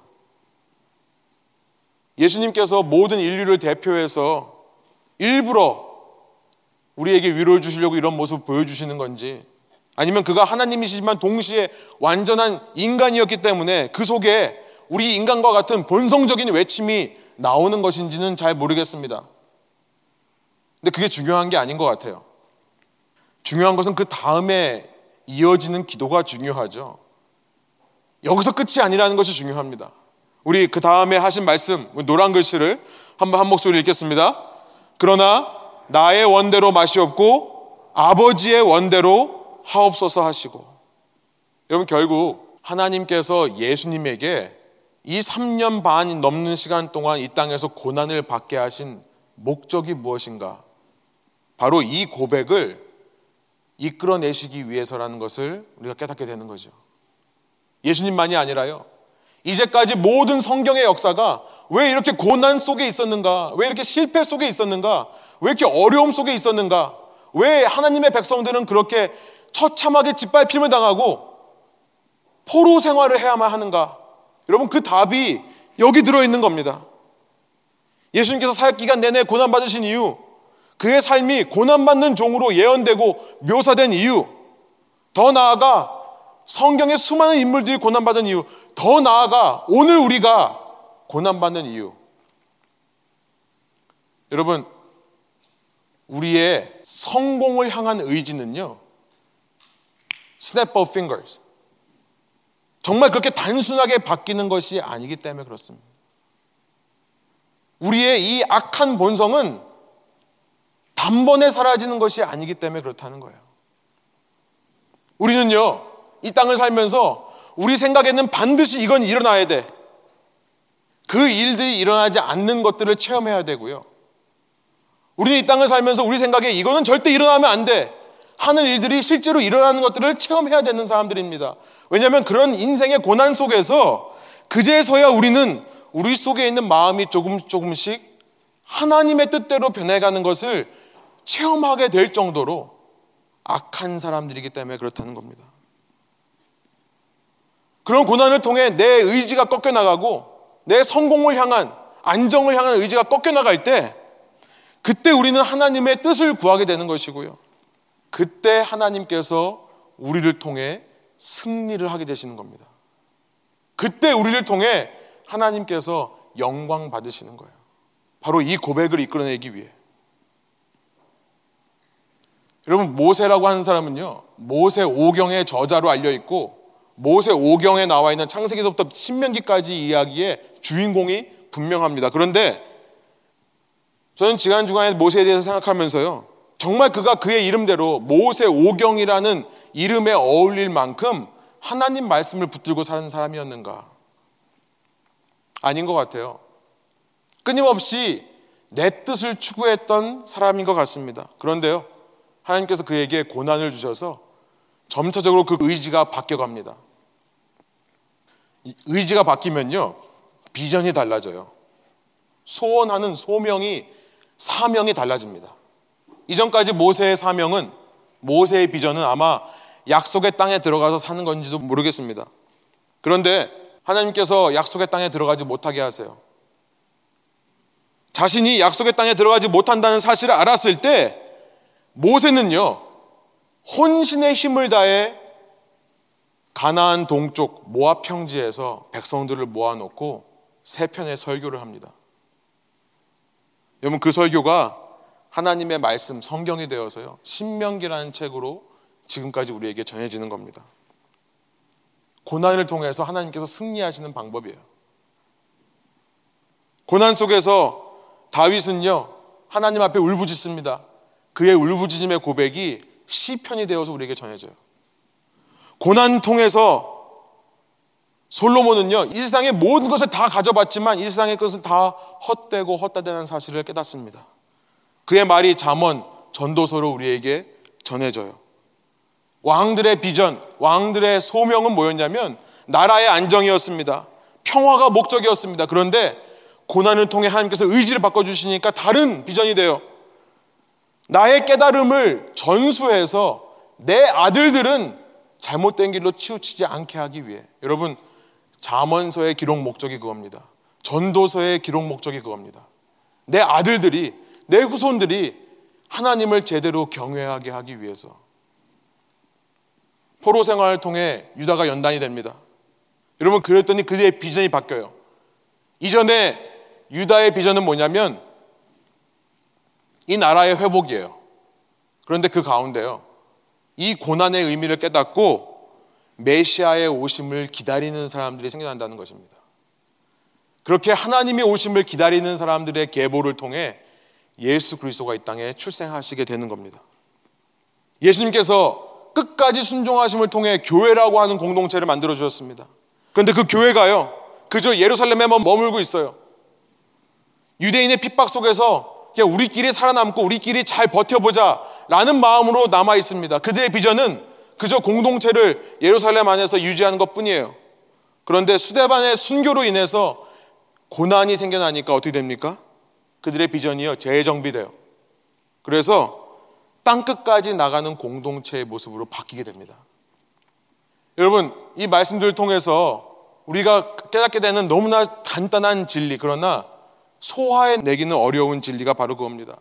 예수님께서 모든 인류를 대표해서 일부러 우리에게 위로를 주시려고 이런 모습을 보여주시는 건지 아니면 그가 하나님이시지만 동시에 완전한 인간이었기 때문에 그 속에 우리 인간과 같은 본성적인 외침이 나오는 것인지는 잘 모르겠습니다. 근데 그게 중요한 게 아닌 것 같아요. 중요한 것은 그 다음에 이어지는 기도가 중요하죠. 여기서 끝이 아니라는 것이 중요합니다. 우리 그 다음에 하신 말씀, 노란 글씨를 한번 한 목소리 읽겠습니다. 그러나 나의 원대로 마시옵고 아버지의 원대로 하옵소서 하시고 여러분 결국 하나님께서 예수님에게 이 3년 반이 넘는 시간 동안 이 땅에서 고난을 받게 하신 목적이 무엇인가? 바로 이 고백을 이끌어내시기 위해서라는 것을 우리가 깨닫게 되는 거죠. 예수님만이 아니라요. 이제까지 모든 성경의 역사가 왜 이렇게 고난 속에 있었는가? 왜 이렇게 실패 속에 있었는가? 왜 이렇게 어려움 속에 있었는가? 왜 하나님의 백성들은 그렇게 처참하게 짓밟힘을 당하고 포로 생활을 해야만 하는가? 여러분 그 답이 여기 들어 있는 겁니다. 예수님께서 사역 기간 내내 고난 받으신 이유, 그의 삶이 고난 받는 종으로 예언되고 묘사된 이유, 더 나아가 성경의 수많은 인물들이 고난 받은 이유, 더 나아가 오늘 우리가 고난 받는 이유. 여러분 우리의 성공을 향한 의지는요. snap of fingers. 정말 그렇게 단순하게 바뀌는 것이 아니기 때문에 그렇습니다. 우리의 이 악한 본성은 단번에 사라지는 것이 아니기 때문에 그렇다는 거예요. 우리는요, 이 땅을 살면서 우리 생각에는 반드시 이건 일어나야 돼. 그 일들이 일어나지 않는 것들을 체험해야 되고요. 우리는 이 땅을 살면서 우리 생각에 이거는 절대 일어나면 안 돼. 하는 일들이 실제로 일어나는 것들을 체험해야 되는 사람들입니다. 왜냐하면 그런 인생의 고난 속에서 그제서야 우리는 우리 속에 있는 마음이 조금 조금씩 하나님의 뜻대로 변해가는 것을 체험하게 될 정도로 악한 사람들이기 때문에 그렇다는 겁니다. 그런 고난을 통해 내 의지가 꺾여 나가고 내 성공을 향한 안정을 향한 의지가 꺾여 나갈 때 그때 우리는 하나님의 뜻을 구하게 되는 것이고요. 그때 하나님께서 우리를 통해 승리를 하게 되시는 겁니다. 그때 우리를 통해 하나님께서 영광 받으시는 거예요. 바로 이 고백을 이끌어내기 위해. 여러분, 모세라고 하는 사람은요, 모세 오경의 저자로 알려 있고, 모세 오경에 나와 있는 창세기서부터 신명기까지 이야기의 주인공이 분명합니다. 그런데 저는 지난 주간에 모세에 대해서 생각하면서요. 정말 그가 그의 이름대로 모세 오경이라는 이름에 어울릴 만큼 하나님 말씀을 붙들고 사는 사람이었는가? 아닌 것 같아요. 끊임없이 내 뜻을 추구했던 사람인 것 같습니다. 그런데요. 하나님께서 그에게 고난을 주셔서 점차적으로 그 의지가 바뀌어갑니다. 의지가 바뀌면요. 비전이 달라져요. 소원하는 소명이 사명이 달라집니다. 이전까지 모세의 사명은 모세의 비전은 아마 약속의 땅에 들어가서 사는 건지도 모르겠습니다. 그런데 하나님께서 약속의 땅에 들어가지 못하게 하세요. 자신이 약속의 땅에 들어가지 못한다는 사실을 알았을 때 모세는요 혼신의 힘을 다해 가나안 동쪽 모압 평지에서 백성들을 모아놓고 세 편의 설교를 합니다. 여러분 그 설교가 하나님의 말씀 성경이 되어서요. 신명기라는 책으로 지금까지 우리에게 전해지는 겁니다. 고난을 통해서 하나님께서 승리하시는 방법이에요. 고난 속에서 다윗은요. 하나님 앞에 울부짖습니다. 그의 울부짖음의 고백이 시편이 되어서 우리에게 전해져요. 고난 통해서 솔로몬은요, 이 세상의 모든 것을 다 가져봤지만 이 세상의 것은 다 헛되고 헛다되는 사실을 깨닫습니다. 그의 말이 잠언, 전도서로 우리에게 전해져요. 왕들의 비전, 왕들의 소명은 뭐였냐면 나라의 안정이었습니다. 평화가 목적이었습니다. 그런데 고난을 통해 하나님께서 의지를 바꿔주시니까 다른 비전이 돼요. 나의 깨달음을 전수해서 내 아들들은 잘못된 길로 치우치지 않게 하기 위해 여러분 잠언서의 기록 목적이 그겁니다. 전도서의 기록 목적이 그겁니다. 내 아들들이 내 후손들이 하나님을 제대로 경외하게 하기 위해서 포로 생활을 통해 유다가 연단이 됩니다. 여러분 그랬더니 그의 비전이 바뀌어요. 이전에 유다의 비전은 뭐냐면 이 나라의 회복이에요. 그런데 그 가운데요. 이 고난의 의미를 깨닫고 메시아의 오심을 기다리는 사람들이 생겨난다는 것입니다. 그렇게 하나님의 오심을 기다리는 사람들의 계보를 통해 예수 그리스도가 이 땅에 출생하시게 되는 겁니다. 예수님께서 끝까지 순종하심을 통해 교회라고 하는 공동체를 만들어 주셨습니다. 그런데 그 교회가요, 그저 예루살렘에만 머물고 있어요. 유대인의 핍박 속에서 그냥 우리끼리 살아남고 우리끼리 잘 버텨보자 라는 마음으로 남아 있습니다. 그들의 비전은 그저 공동체를 예루살렘 안에서 유지하는 것 뿐이에요. 그런데 수대반의 순교로 인해서 고난이 생겨나니까 어떻게 됩니까? 그들의 비전이요. 재정비돼요. 그래서 땅 끝까지 나가는 공동체의 모습으로 바뀌게 됩니다. 여러분, 이 말씀들을 통해서 우리가 깨닫게 되는 너무나 간단한 진리, 그러나 소화해 내기는 어려운 진리가 바로 그겁니다.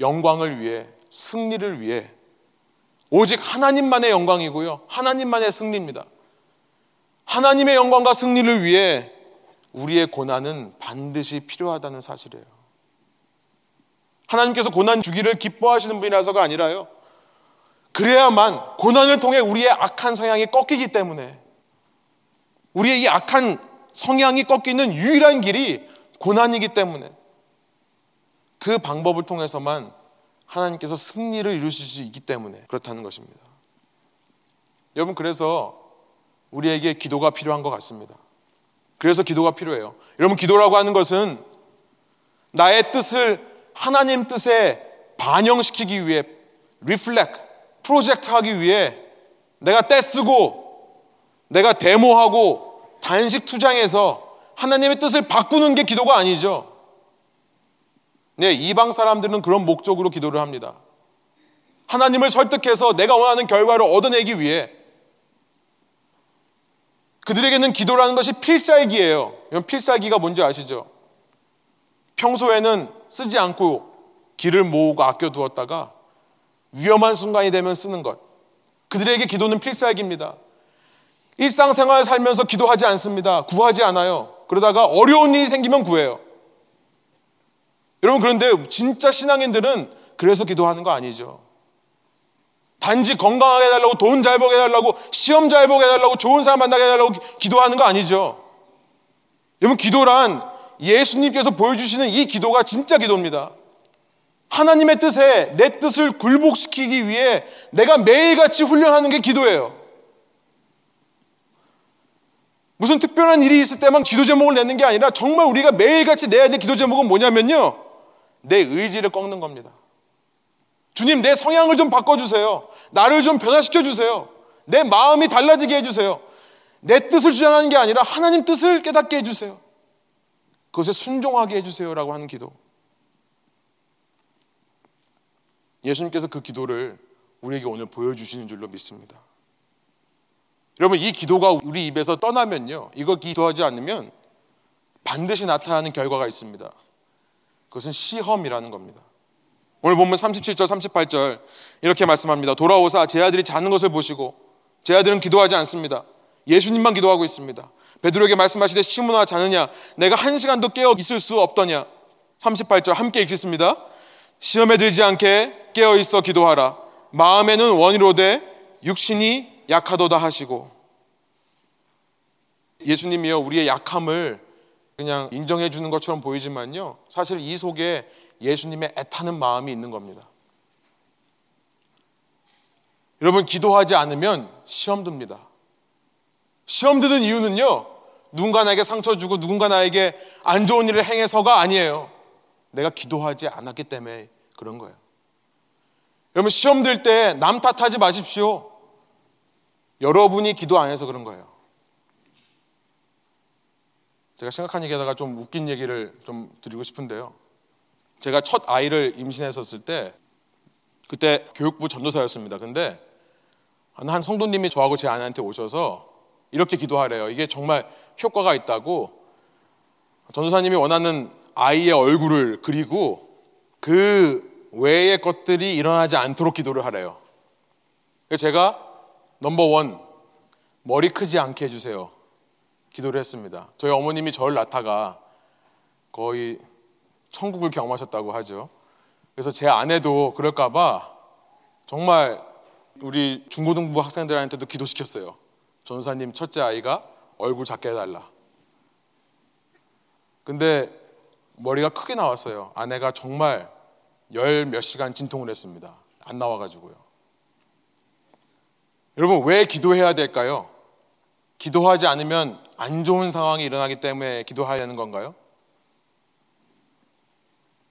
영광을 위해, 승리를 위해, 오직 하나님만의 영광이고요. 하나님만의 승리입니다. 하나님의 영광과 승리를 위해 우리의 고난은 반드시 필요하다는 사실이에요. 하나님께서 고난 주기를 기뻐하시는 분이라서가 아니라요. 그래야만 고난을 통해 우리의 악한 성향이 꺾이기 때문에 우리의 이 악한 성향이 꺾이는 유일한 길이 고난이기 때문에 그 방법을 통해서만 하나님께서 승리를 이루실 수 있기 때문에 그렇다는 것입니다. 여러분 그래서 우리에게 기도가 필요한 것 같습니다. 그래서 기도가 필요해요. 여러분 기도라고 하는 것은 나의 뜻을 하나님 뜻에 반영시키기 위해 reflect project 하기 위해 내가 떼쓰고 내가 데모하고 단식 투장해서 하나님의 뜻을 바꾸는 게 기도가 아니죠. 네, 이방 사람들은 그런 목적으로 기도를 합니다. 하나님을 설득해서 내가 원하는 결과를 얻어내기 위해 그들에게는 기도라는 것이 필살기예요. 이런 필살기가 뭔지 아시죠? 평소에는 쓰지 않고 길을 모으고 아껴두었다가 위험한 순간이 되면 쓰는 것. 그들에게 기도는 필살기입니다. 일상생활 살면서 기도하지 않습니다. 구하지 않아요. 그러다가 어려운 일이 생기면 구해요. 여러분 그런데 진짜 신앙인들은 그래서 기도하는 거 아니죠. 단지 건강하게 해달라고 돈 잘 벌게 해달라고 시험 잘 보게 해달라고 좋은 사람 만나게 해달라고 기도하는 거 아니죠. 여러분 기도란 예수님께서 보여주시는 이 기도가 진짜 기도입니다. 하나님의 뜻에 내 뜻을 굴복시키기 위해 내가 매일같이 훈련하는 게 기도예요. 무슨 특별한 일이 있을 때만 기도 제목을 내는 게 아니라 정말 우리가 매일같이 내야 될 기도 제목은 뭐냐면요. 내 의지를 꺾는 겁니다. 주님, 내 성향을 좀 바꿔주세요. 나를 좀 변화시켜 주세요. 내 마음이 달라지게 해주세요. 내 뜻을 주장하는 게 아니라 하나님 뜻을 깨닫게 해주세요. 그것에 순종하게 해주세요라고 하는 기도. 예수님께서 그 기도를 우리에게 오늘 보여주시는 줄로 믿습니다. 여러분, 이 기도가 우리 입에서 떠나면요. 이거 기도하지 않으면 반드시 나타나는 결과가 있습니다. 그것은 시험이라는 겁니다. 오늘 보면 37절, 38절 이렇게 말씀합니다. 돌아오사 제 아들이 자는 것을 보시고 제 아들은 기도하지 않습니다. 예수님만 기도하고 있습니다. 베드로에게 말씀하시되 시므나 자느냐 내가 한 시간도 깨어 있을 수 없더냐 38절 함께 읽겠습니다. 시험에 들지 않게 깨어 있어 기도하라. 마음에는 원이로되 육신이 약하도다 하시고 예수님이여 우리의 약함을 그냥 인정해 주는 것처럼 보이지만요. 사실 이 속에 예수님의 애타는 마음이 있는 겁니다. 여러분 기도하지 않으면 시험 듭니다. 시험 드는 이유는요. 누군가 나에게 상처 주고 누군가 나에게 안 좋은 일을 행해서가 아니에요. 내가 기도하지 않았기 때문에 그런 거예요. 여러분 시험 들 때 남 탓하지 마십시오. 여러분이 기도 안 해서 그런 거예요. 제가 생각한 얘기하다가 좀 웃긴 얘기를 좀 드리고 싶은데요. 제가 첫 아이를 임신했었을 때 그때 교육부 전도사였습니다. 근데 한 성도님이 저하고 제 아내한테 오셔서 이렇게 기도하래요. 이게 정말 효과가 있다고 전도사님이 원하는 아이의 얼굴을 그리고 그 외의 것들이 일어나지 않도록 기도를 하래요. 제가 넘버 원 머리 크지 않게 해주세요. 기도를 했습니다. 저희 어머님이 저를 낳다가 거의 천국을 경험하셨다고 하죠. 그래서 제 아내도 그럴까봐 정말 우리 중고등부 학생들한테도 기도시켰어요. 전사님 첫째 아이가 얼굴 작게 해달라. 근데 머리가 크게 나왔어요. 아내가 정말 열 몇 시간 진통을 했습니다. 안 나와가지고요. 여러분 왜 기도해야 될까요? 기도하지 않으면 안 좋은 상황이 일어나기 때문에 기도해야 하는 건가요?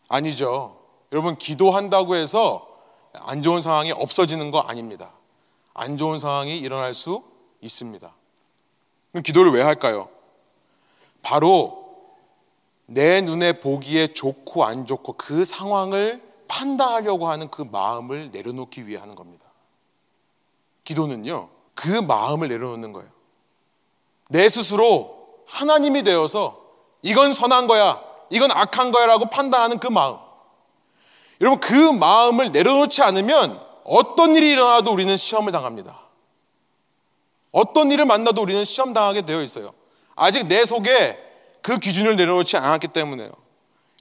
아니죠. 여러분 기도한다고 해서 안 좋은 상황이 없어지는 거 아닙니다. 안 좋은 상황이 일어날 수 있습니다. 그럼 기도를 왜 할까요? 바로 내 눈에 보기에 좋고 안 좋고 그 상황을 판단하려고 하는 그 마음을 내려놓기 위해 하는 겁니다. 기도는요, 그 마음을 내려놓는 거예요. 내 스스로 하나님이 되어서 이건 선한 거야, 이건 악한 거야 라고 판단하는 그 마음. 여러분, 그 마음을 내려놓지 않으면 어떤 일이 일어나도 우리는 시험을 당합니다. 어떤 일을 만나도 우리는 시험 당하게 되어 있어요. 아직 내 속에 그 기준을 내려놓지 않았기 때문에요.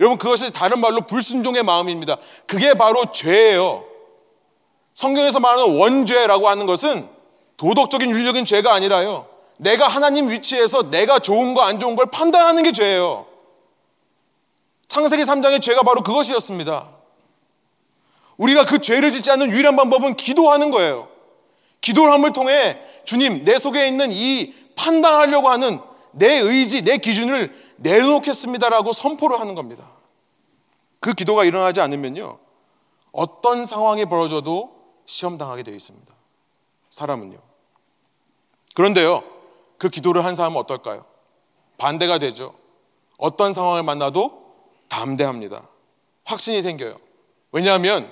여러분, 그것이 다른 말로 불순종의 마음입니다. 그게 바로 죄예요. 성경에서 말하는 원죄라고 하는 것은 도덕적인 윤리적인 죄가 아니라요. 내가 하나님 위치에서 내가 좋은 거 안 좋은 걸 판단하는 게 죄예요. 창세기 3장의 죄가 바로 그것이었습니다. 우리가 그 죄를 짓지 않는 유일한 방법은 기도하는 거예요. 기도를 함을 통해 주님, 내 속에 있는 이 판단하려고 하는 내 의지, 내 기준을 내놓겠습니다라고 선포를 하는 겁니다. 그 기도가 일어나지 않으면요. 어떤 상황이 벌어져도 시험 당하게 되어 있습니다. 사람은요. 그런데요. 그 기도를 한 사람은 어떨까요? 반대가 되죠. 어떤 상황을 만나도 담대합니다. 확신이 생겨요. 왜냐하면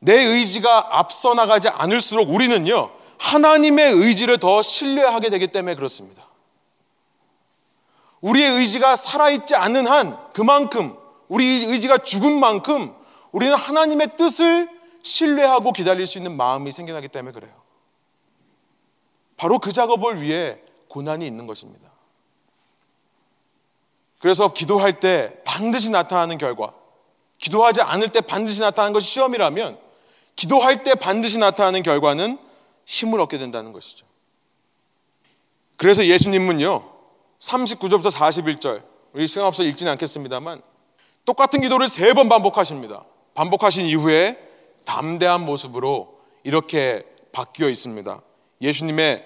내 의지가 앞서 나가지 않을수록 우리는요, 하나님의 의지를 더 신뢰하게 되기 때문에 그렇습니다. 우리의 의지가 살아있지 않는 한 그만큼 우리 의지가 죽은 만큼 우리는 하나님의 뜻을 신뢰하고 기다릴 수 있는 마음이 생겨나기 때문에 그래요. 바로 그 작업을 위해 고난이 있는 것입니다. 그래서 기도할 때 반드시 나타나는 결과, 기도하지 않을 때 반드시 나타나는 것이 시험이라면 기도할 때 반드시 나타나는 결과는 힘을 얻게 된다는 것이죠. 그래서 예수님은요, 39절부터 41절, 우리 시간 없어 읽지는 않겠습니다만, 똑같은 기도를 세 번 반복하십니다. 반복하신 이후에 담대한 모습으로 이렇게 바뀌어 있습니다. 예수님의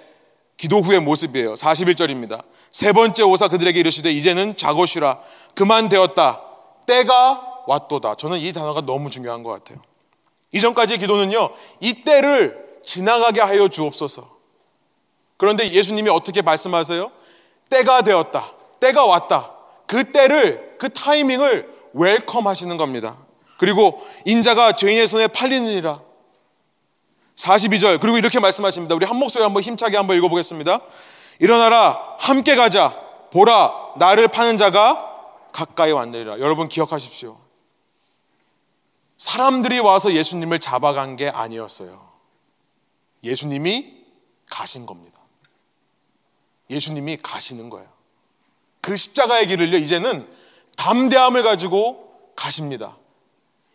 기도 후의 모습이에요. 41절입니다. 세 번째 오사 그들에게 이르시되 이제는 자고 쉬라. 그만 되었다. 때가 왔도다. 저는 이 단어가 너무 중요한 것 같아요. 이전까지의 기도는요, 이 때를 지나가게 하여 주옵소서. 그런데 예수님이 어떻게 말씀하세요? 때가 되었다. 때가 왔다. 그 때를, 그 타이밍을 welcome 하시는 겁니다. 그리고 인자가 죄인의 손에 팔리느니라. 42절. 그리고 이렇게 말씀하십니다. 우리 한 목소리 한번 힘차게 한번 읽어보겠습니다. 일어나라. 함께 가자. 보라. 나를 파는 자가 가까이 왔느니라. 여러분 기억하십시오. 사람들이 와서 예수님을 잡아간 게 아니었어요. 예수님이 가신 겁니다. 예수님이 가시는 거예요. 그 십자가의 길을요, 이제는 담대함을 가지고 가십니다.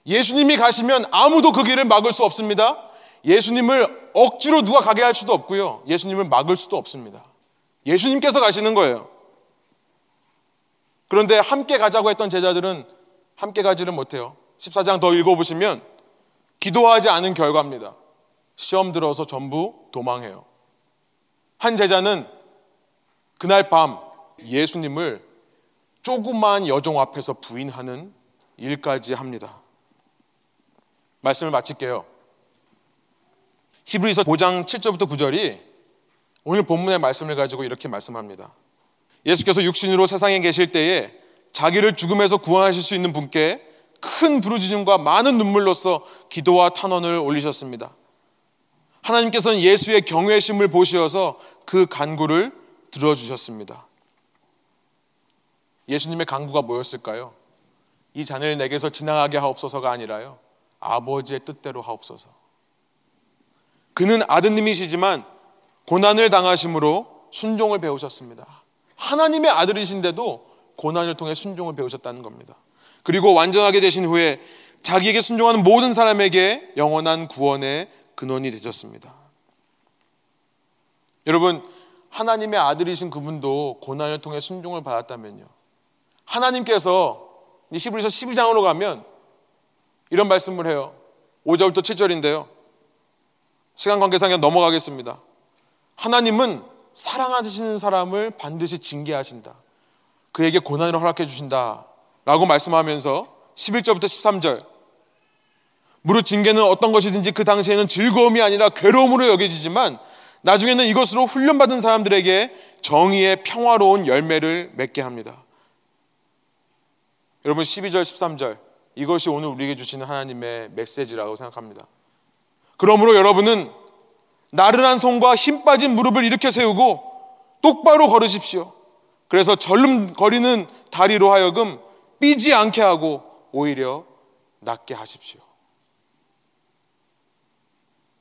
예수님이 가시면 아무도 그 길을 막을 수 없습니다. 예수님을 억지로 누가 가게 할 수도 없고요. 예수님을 막을 수도 없습니다. 예수님께서 가시는 거예요. 그런데 함께 가자고 했던 제자들은 함께 가지를 못해요. 14장 더 읽어보시면 기도하지 않은 결과입니다. 시험 들어서 전부 도망해요. 한 제자는 그날 밤 예수님을 조그만 여종 앞에서 부인하는 일까지 합니다. 말씀을 마칠게요. 히브리서 5장 7절부터 9절이 오늘 본문의 말씀을 가지고 이렇게 말씀합니다. 예수께서 육신으로 세상에 계실 때에 자기를 죽음에서 구원하실 수 있는 분께 큰 부르짖음과 많은 눈물로써 기도와 탄원을 올리셨습니다. 하나님께서는 예수의 경외심을 보시어서 그 간구를 들어주셨습니다. 예수님의 간구가 뭐였을까요? 이 잔을 내게서 지나가게 하옵소서가 아니라요. 아버지의 뜻대로 하옵소서. 그는 아드님이시지만 고난을 당하심으로 순종을 배우셨습니다. 하나님의 아들이신데도 고난을 통해 순종을 배우셨다는 겁니다. 그리고 완전하게 되신 후에 자기에게 순종하는 모든 사람에게 영원한 구원의 근원이 되셨습니다. 여러분, 하나님의 아들이신 그분도 고난을 통해 순종을 받았다면요. 하나님께서 히브리서 12장으로 가면 이런 말씀을 해요. 5절부터 7절인데요. 시간 관계상 넘어가겠습니다. 하나님은 사랑하시는 사람을 반드시 징계하신다. 그에게 고난을 허락해 주신다. 라고 말씀하면서 11절부터 13절 무릇 징계는 어떤 것이든지 그 당시에는 즐거움이 아니라 괴로움으로 여겨지지만 나중에는 이것으로 훈련받은 사람들에게 정의의 평화로운 열매를 맺게 합니다. 여러분 12절 13절 이것이 오늘 우리에게 주시는 하나님의 메시지라고 생각합니다. 그러므로 여러분은 나른한 손과 힘 빠진 무릎을 일으켜 세우고 똑바로 걸으십시오. 그래서 절름거리는 다리로 하여금 삐지 않게 하고 오히려 낫게 하십시오.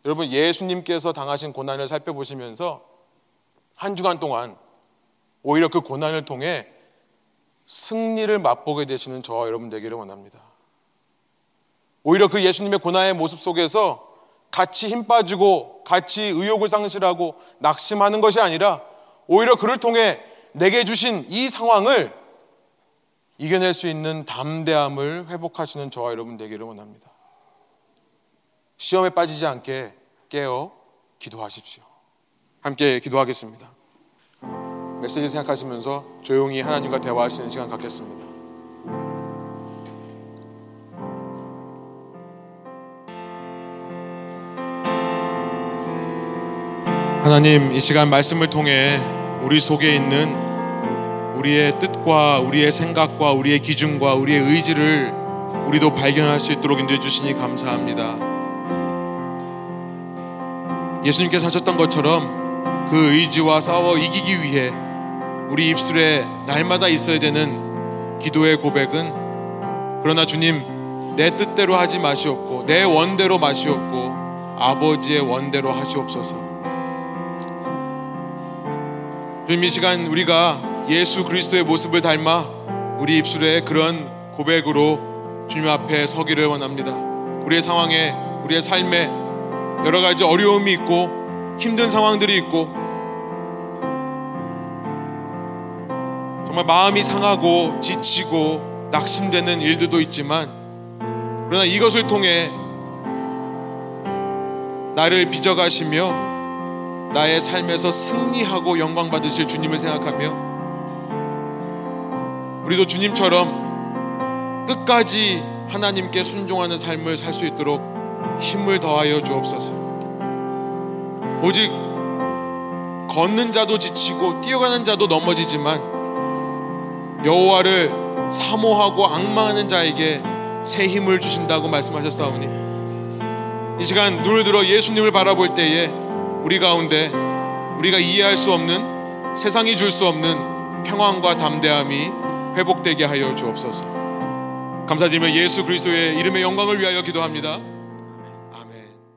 여러분 예수님께서 당하신 고난을 살펴보시면서 한 주간 동안 오히려 그 고난을 통해 승리를 맛보게 되시는 저와 여러분 되기를 원합니다. 오히려 그 예수님의 고난의 모습 속에서 같이 힘 빠지고 같이 의욕을 상실하고 낙심하는 것이 아니라 오히려 그를 통해 내게 주신 이 상황을 이겨낼 수 있는 담대함을 회복하시는 저와 여러분 되기를 원합니다. 시험에 빠지지 않게 깨어 기도하십시오. 함께 기도하겠습니다. 메시지 생각하시면서 조용히 하나님과 대화하시는 시간 갖겠습니다. 하나님 이 시간 말씀을 통해 우리 속에 있는 우리의 뜻과 우리의 생각과 우리의 기준과 우리의 의지를 우리도 발견할 수 있도록 인도해 주시니 감사합니다. 예수님께서 하셨던 것처럼 그 의지와 싸워 이기기 위해 우리 입술에 날마다 있어야 되는 기도의 고백은 그러나 주님 내 뜻대로 하지 마시옵고 내 원대로 마시옵고 아버지의 원대로 하시옵소서. 주님 이 시간 우리가 예수 그리스도의 모습을 닮아 우리 입술에 그런 고백으로 주님 앞에 서기를 원합니다. 우리의 상황에 우리의 삶에 여러 가지 어려움이 있고 힘든 상황들이 있고 정말 마음이 상하고 지치고 낙심되는 일들도 있지만 그러나 이것을 통해 나를 빚어가시며 나의 삶에서 승리하고 영광 받으실 주님을 생각하며 우리도 주님처럼 끝까지 하나님께 순종하는 삶을 살 수 있도록 힘을 더하여 주옵소서. 오직 걷는 자도 지치고 뛰어가는 자도 넘어지지만 여호와를 사모하고 악망하는 자에게 새 힘을 주신다고 말씀하셨사오니 이 시간 눈을 들어 예수님을 바라볼 때에 우리 가운데 우리가 이해할 수 없는 세상이 줄 수 없는 평안과 담대함이 회복되게 하여 주옵소서. 감사드리며 예수 그리스도의 이름의 영광을 위하여 기도합니다.